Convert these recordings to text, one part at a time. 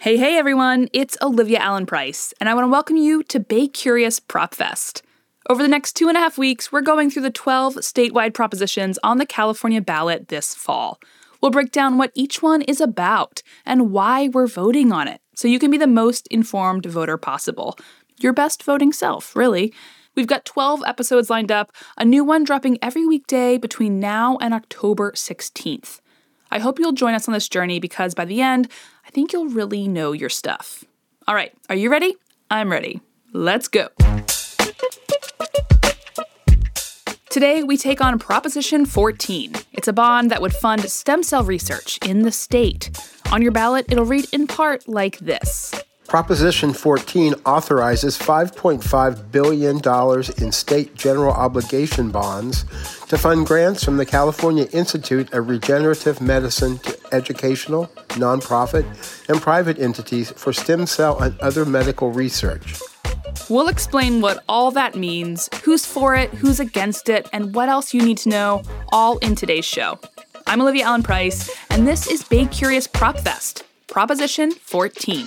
Hey, hey, everyone. It's Olivia Allen Price, and I want to welcome you to Bay Curious Prop Fest. Over the next two and a half weeks, we're going through the 12 statewide propositions on the California ballot this fall. We'll break down what each one is about and why we're voting on it, so you can be the most informed voter possible. Your best voting self, really. We've got 12 episodes lined up, a new one dropping every weekday between now and October 16th. I hope you'll join us on this journey because by the end, I think you'll really know your stuff. All right, are you ready? I'm ready. Let's go. Today, we take on Proposition 14. It's a bond that would fund stem cell research in the state. On your ballot, it'll read in part like this Proposition 14 authorizes $5.5 billion in state general obligation bonds to fund grants from the California Institute of Regenerative Medicine to educational, nonprofit, and private entities for stem cell and other medical research. We'll explain what all that means, who's for it, who's against it, and what else you need to know, all in today's show. I'm Olivia Allen Price, and this is Bay Curious Prop Fest, Proposition 14.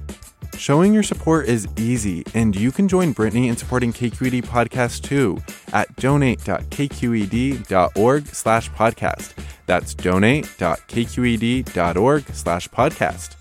Showing your support is easy, and you can join Brittany in supporting KQED Podcast too at donate.kqed.org slash podcast. That's donate.kqed.org slash podcast.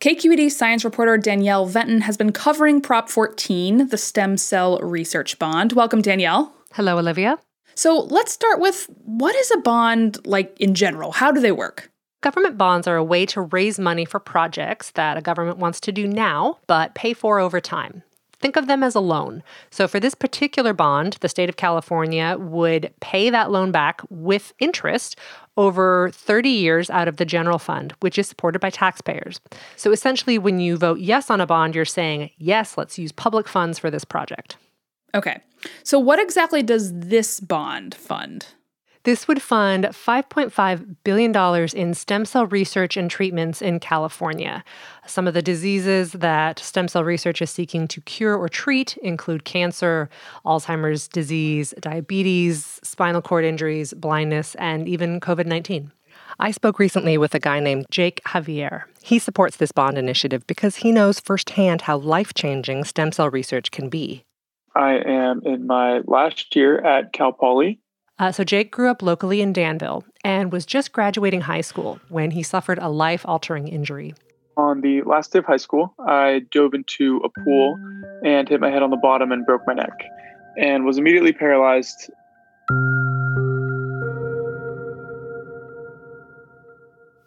KQED science reporter Danielle Venton has been covering Prop 14, the stem cell research bond. Welcome, Danielle. Hello, Olivia. So let's start with what is a bond like in general? How do they work? Government bonds are a way to raise money for projects that a government wants to do now, but pay for over time. Think of them as a loan. So, for this particular bond, the state of California would pay that loan back with interest over 30 years out of the general fund, which is supported by taxpayers. So, essentially, when you vote yes on a bond, you're saying, yes, let's use public funds for this project. Okay. So, what exactly does this bond fund? This would fund $5.5 billion in stem cell research and treatments in California. Some of the diseases that stem cell research is seeking to cure or treat include cancer, Alzheimer's disease, diabetes, spinal cord injuries, blindness, and even COVID 19. I spoke recently with a guy named Jake Javier. He supports this bond initiative because he knows firsthand how life changing stem cell research can be. I am in my last year at Cal Poly uh, so, Jake grew up locally in Danville and was just graduating high school when he suffered a life altering injury. On the last day of high school, I dove into a pool and hit my head on the bottom and broke my neck and was immediately paralyzed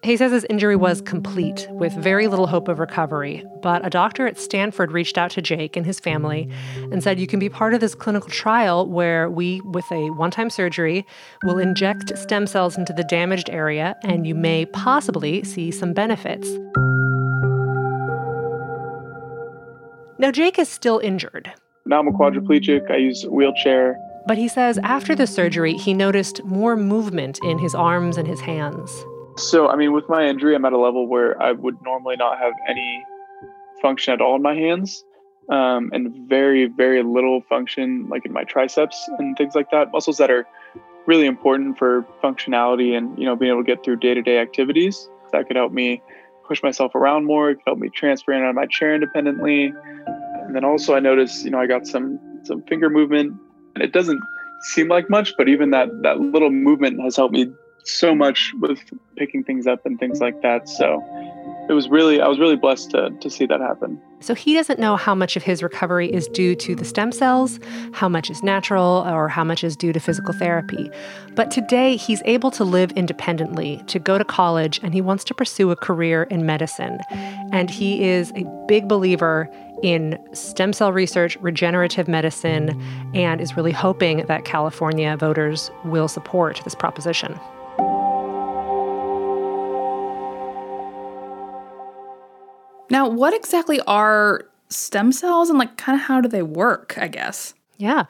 He says his injury was complete, with very little hope of recovery. But a doctor at Stanford reached out to Jake and his family and said, You can be part of this clinical trial where we, with a one time surgery, will inject stem cells into the damaged area, and you may possibly see some benefits. Now, Jake is still injured. Now I'm a quadriplegic. I use a wheelchair. But he says after the surgery, he noticed more movement in his arms and his hands. So, I mean, with my injury, I'm at a level where I would normally not have any function at all in my hands, um, and very, very little function like in my triceps and things like that. Muscles that are really important for functionality and you know being able to get through day-to-day activities. That could help me push myself around more. It could help me transfer in out of my chair independently. And then also I noticed, you know, I got some some finger movement. And it doesn't seem like much, but even that that little movement has helped me so much with picking things up and things like that. So it was really I was really blessed to to see that happen. So he doesn't know how much of his recovery is due to the stem cells, how much is natural, or how much is due to physical therapy. But today he's able to live independently, to go to college, and he wants to pursue a career in medicine. And he is a big believer in stem cell research, regenerative medicine, and is really hoping that California voters will support this proposition. Now, what exactly are stem cells and like kind of how do they work, I guess? Yeah.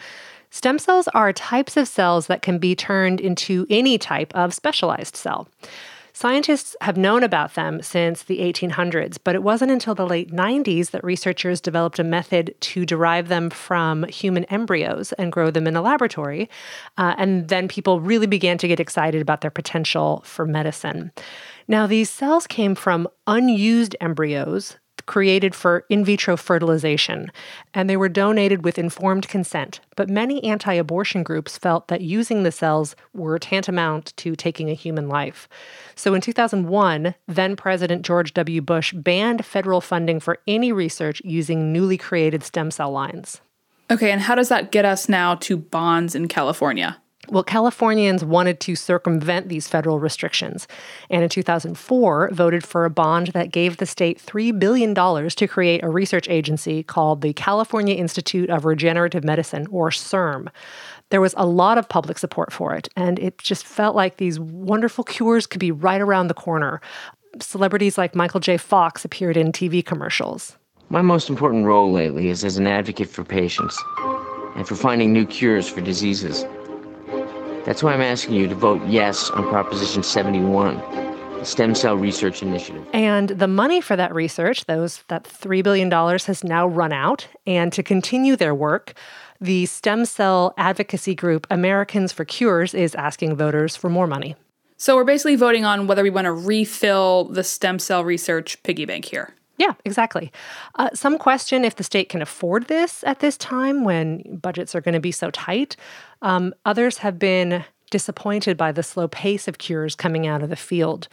Stem cells are types of cells that can be turned into any type of specialized cell. Scientists have known about them since the 1800s, but it wasn't until the late 90s that researchers developed a method to derive them from human embryos and grow them in a laboratory. Uh, and then people really began to get excited about their potential for medicine. Now, these cells came from unused embryos created for in vitro fertilization, and they were donated with informed consent. But many anti abortion groups felt that using the cells were tantamount to taking a human life. So in 2001, then President George W. Bush banned federal funding for any research using newly created stem cell lines. Okay, and how does that get us now to bonds in California? Well, Californians wanted to circumvent these federal restrictions, and in 2004 voted for a bond that gave the state $3 billion to create a research agency called the California Institute of Regenerative Medicine, or CIRM. There was a lot of public support for it, and it just felt like these wonderful cures could be right around the corner. Celebrities like Michael J. Fox appeared in TV commercials. My most important role lately is as an advocate for patients and for finding new cures for diseases. That's why I'm asking you to vote yes on Proposition 71, the Stem Cell Research Initiative. And the money for that research, those that $3 billion has now run out. And to continue their work, the stem cell advocacy group Americans for Cures is asking voters for more money. So we're basically voting on whether we want to refill the stem cell research piggy bank here. Yeah, exactly. Uh, some question if the state can afford this at this time when budgets are going to be so tight. Um, others have been disappointed by the slow pace of cures coming out of the field.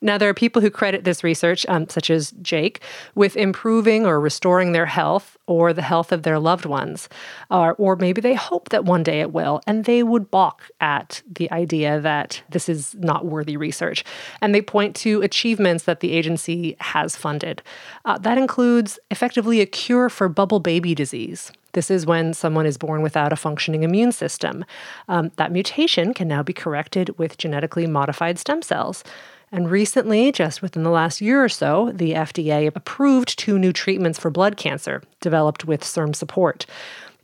Now, there are people who credit this research, um, such as Jake, with improving or restoring their health or the health of their loved ones. Or, or maybe they hope that one day it will, and they would balk at the idea that this is not worthy research. And they point to achievements that the agency has funded. Uh, that includes effectively a cure for bubble baby disease. This is when someone is born without a functioning immune system. Um, that mutation can now be corrected with genetically modified stem cells. And recently, just within the last year or so, the FDA approved two new treatments for blood cancer developed with CIRM support.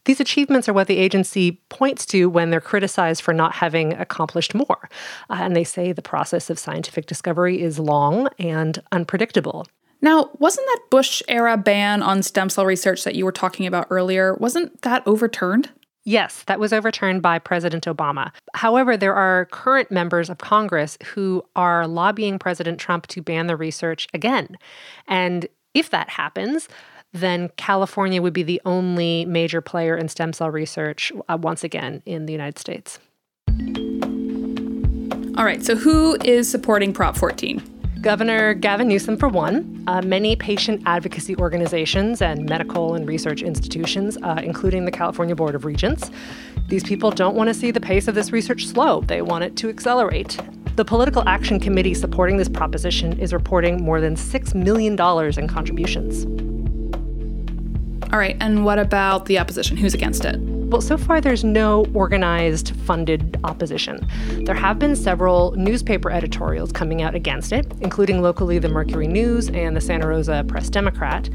These achievements are what the agency points to when they're criticized for not having accomplished more. Uh, and they say the process of scientific discovery is long and unpredictable. Now, wasn't that Bush era ban on stem cell research that you were talking about earlier, wasn't that overturned? Yes, that was overturned by President Obama. However, there are current members of Congress who are lobbying President Trump to ban the research again. And if that happens, then California would be the only major player in stem cell research uh, once again in the United States. All right, so who is supporting Prop 14? Governor Gavin Newsom, for one, uh, many patient advocacy organizations and medical and research institutions, uh, including the California Board of Regents. These people don't want to see the pace of this research slow, they want it to accelerate. The Political Action Committee supporting this proposition is reporting more than $6 million in contributions. All right, and what about the opposition? Who's against it? Well, so far there's no organized funded opposition. There have been several newspaper editorials coming out against it, including locally the Mercury News and the Santa Rosa Press Democrat.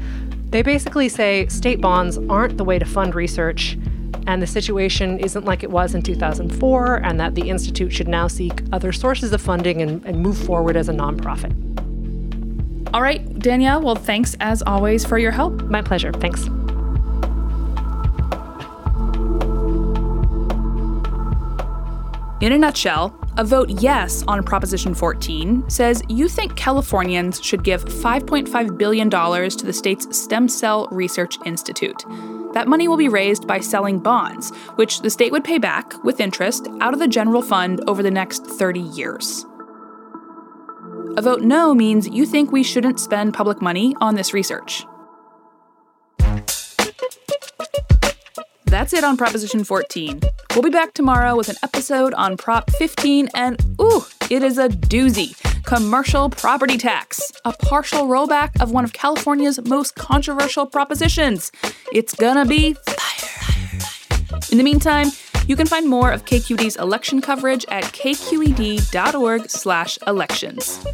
They basically say state bonds aren't the way to fund research, and the situation isn't like it was in 2004, and that the Institute should now seek other sources of funding and, and move forward as a nonprofit. All right, Danielle, well, thanks as always for your help. My pleasure. Thanks. In a nutshell, a vote yes on Proposition 14 says you think Californians should give $5.5 billion to the state's Stem Cell Research Institute. That money will be raised by selling bonds, which the state would pay back with interest out of the general fund over the next 30 years. A vote no means you think we shouldn't spend public money on this research. That's it on Proposition 14. We'll be back tomorrow with an episode on Prop 15, and ooh, it is a doozy commercial property tax, a partial rollback of one of California's most controversial propositions. It's gonna be fire. In the meantime, you can find more of KQED's election coverage at kqed.org/elections.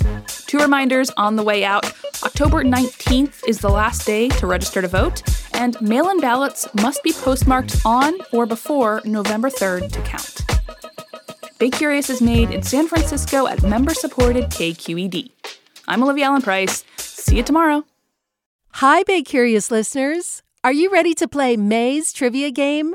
Two reminders on the way out. October 19th is the last day to register to vote, and mail-in ballots must be postmarked on or before November 3rd to count. Bay Curious is made in San Francisco at member-supported KQED. I'm Olivia Allen Price. See you tomorrow. Hi, Bay Curious listeners. Are you ready to play May's trivia game?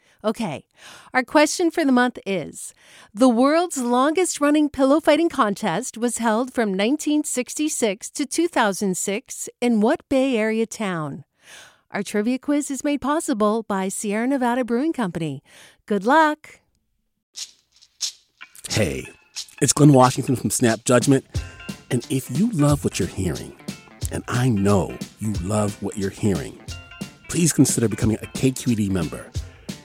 Okay, our question for the month is The world's longest running pillow fighting contest was held from 1966 to 2006 in what Bay Area town? Our trivia quiz is made possible by Sierra Nevada Brewing Company. Good luck! Hey, it's Glynn Washington from Snap Judgment. And if you love what you're hearing, and I know you love what you're hearing, please consider becoming a KQED member.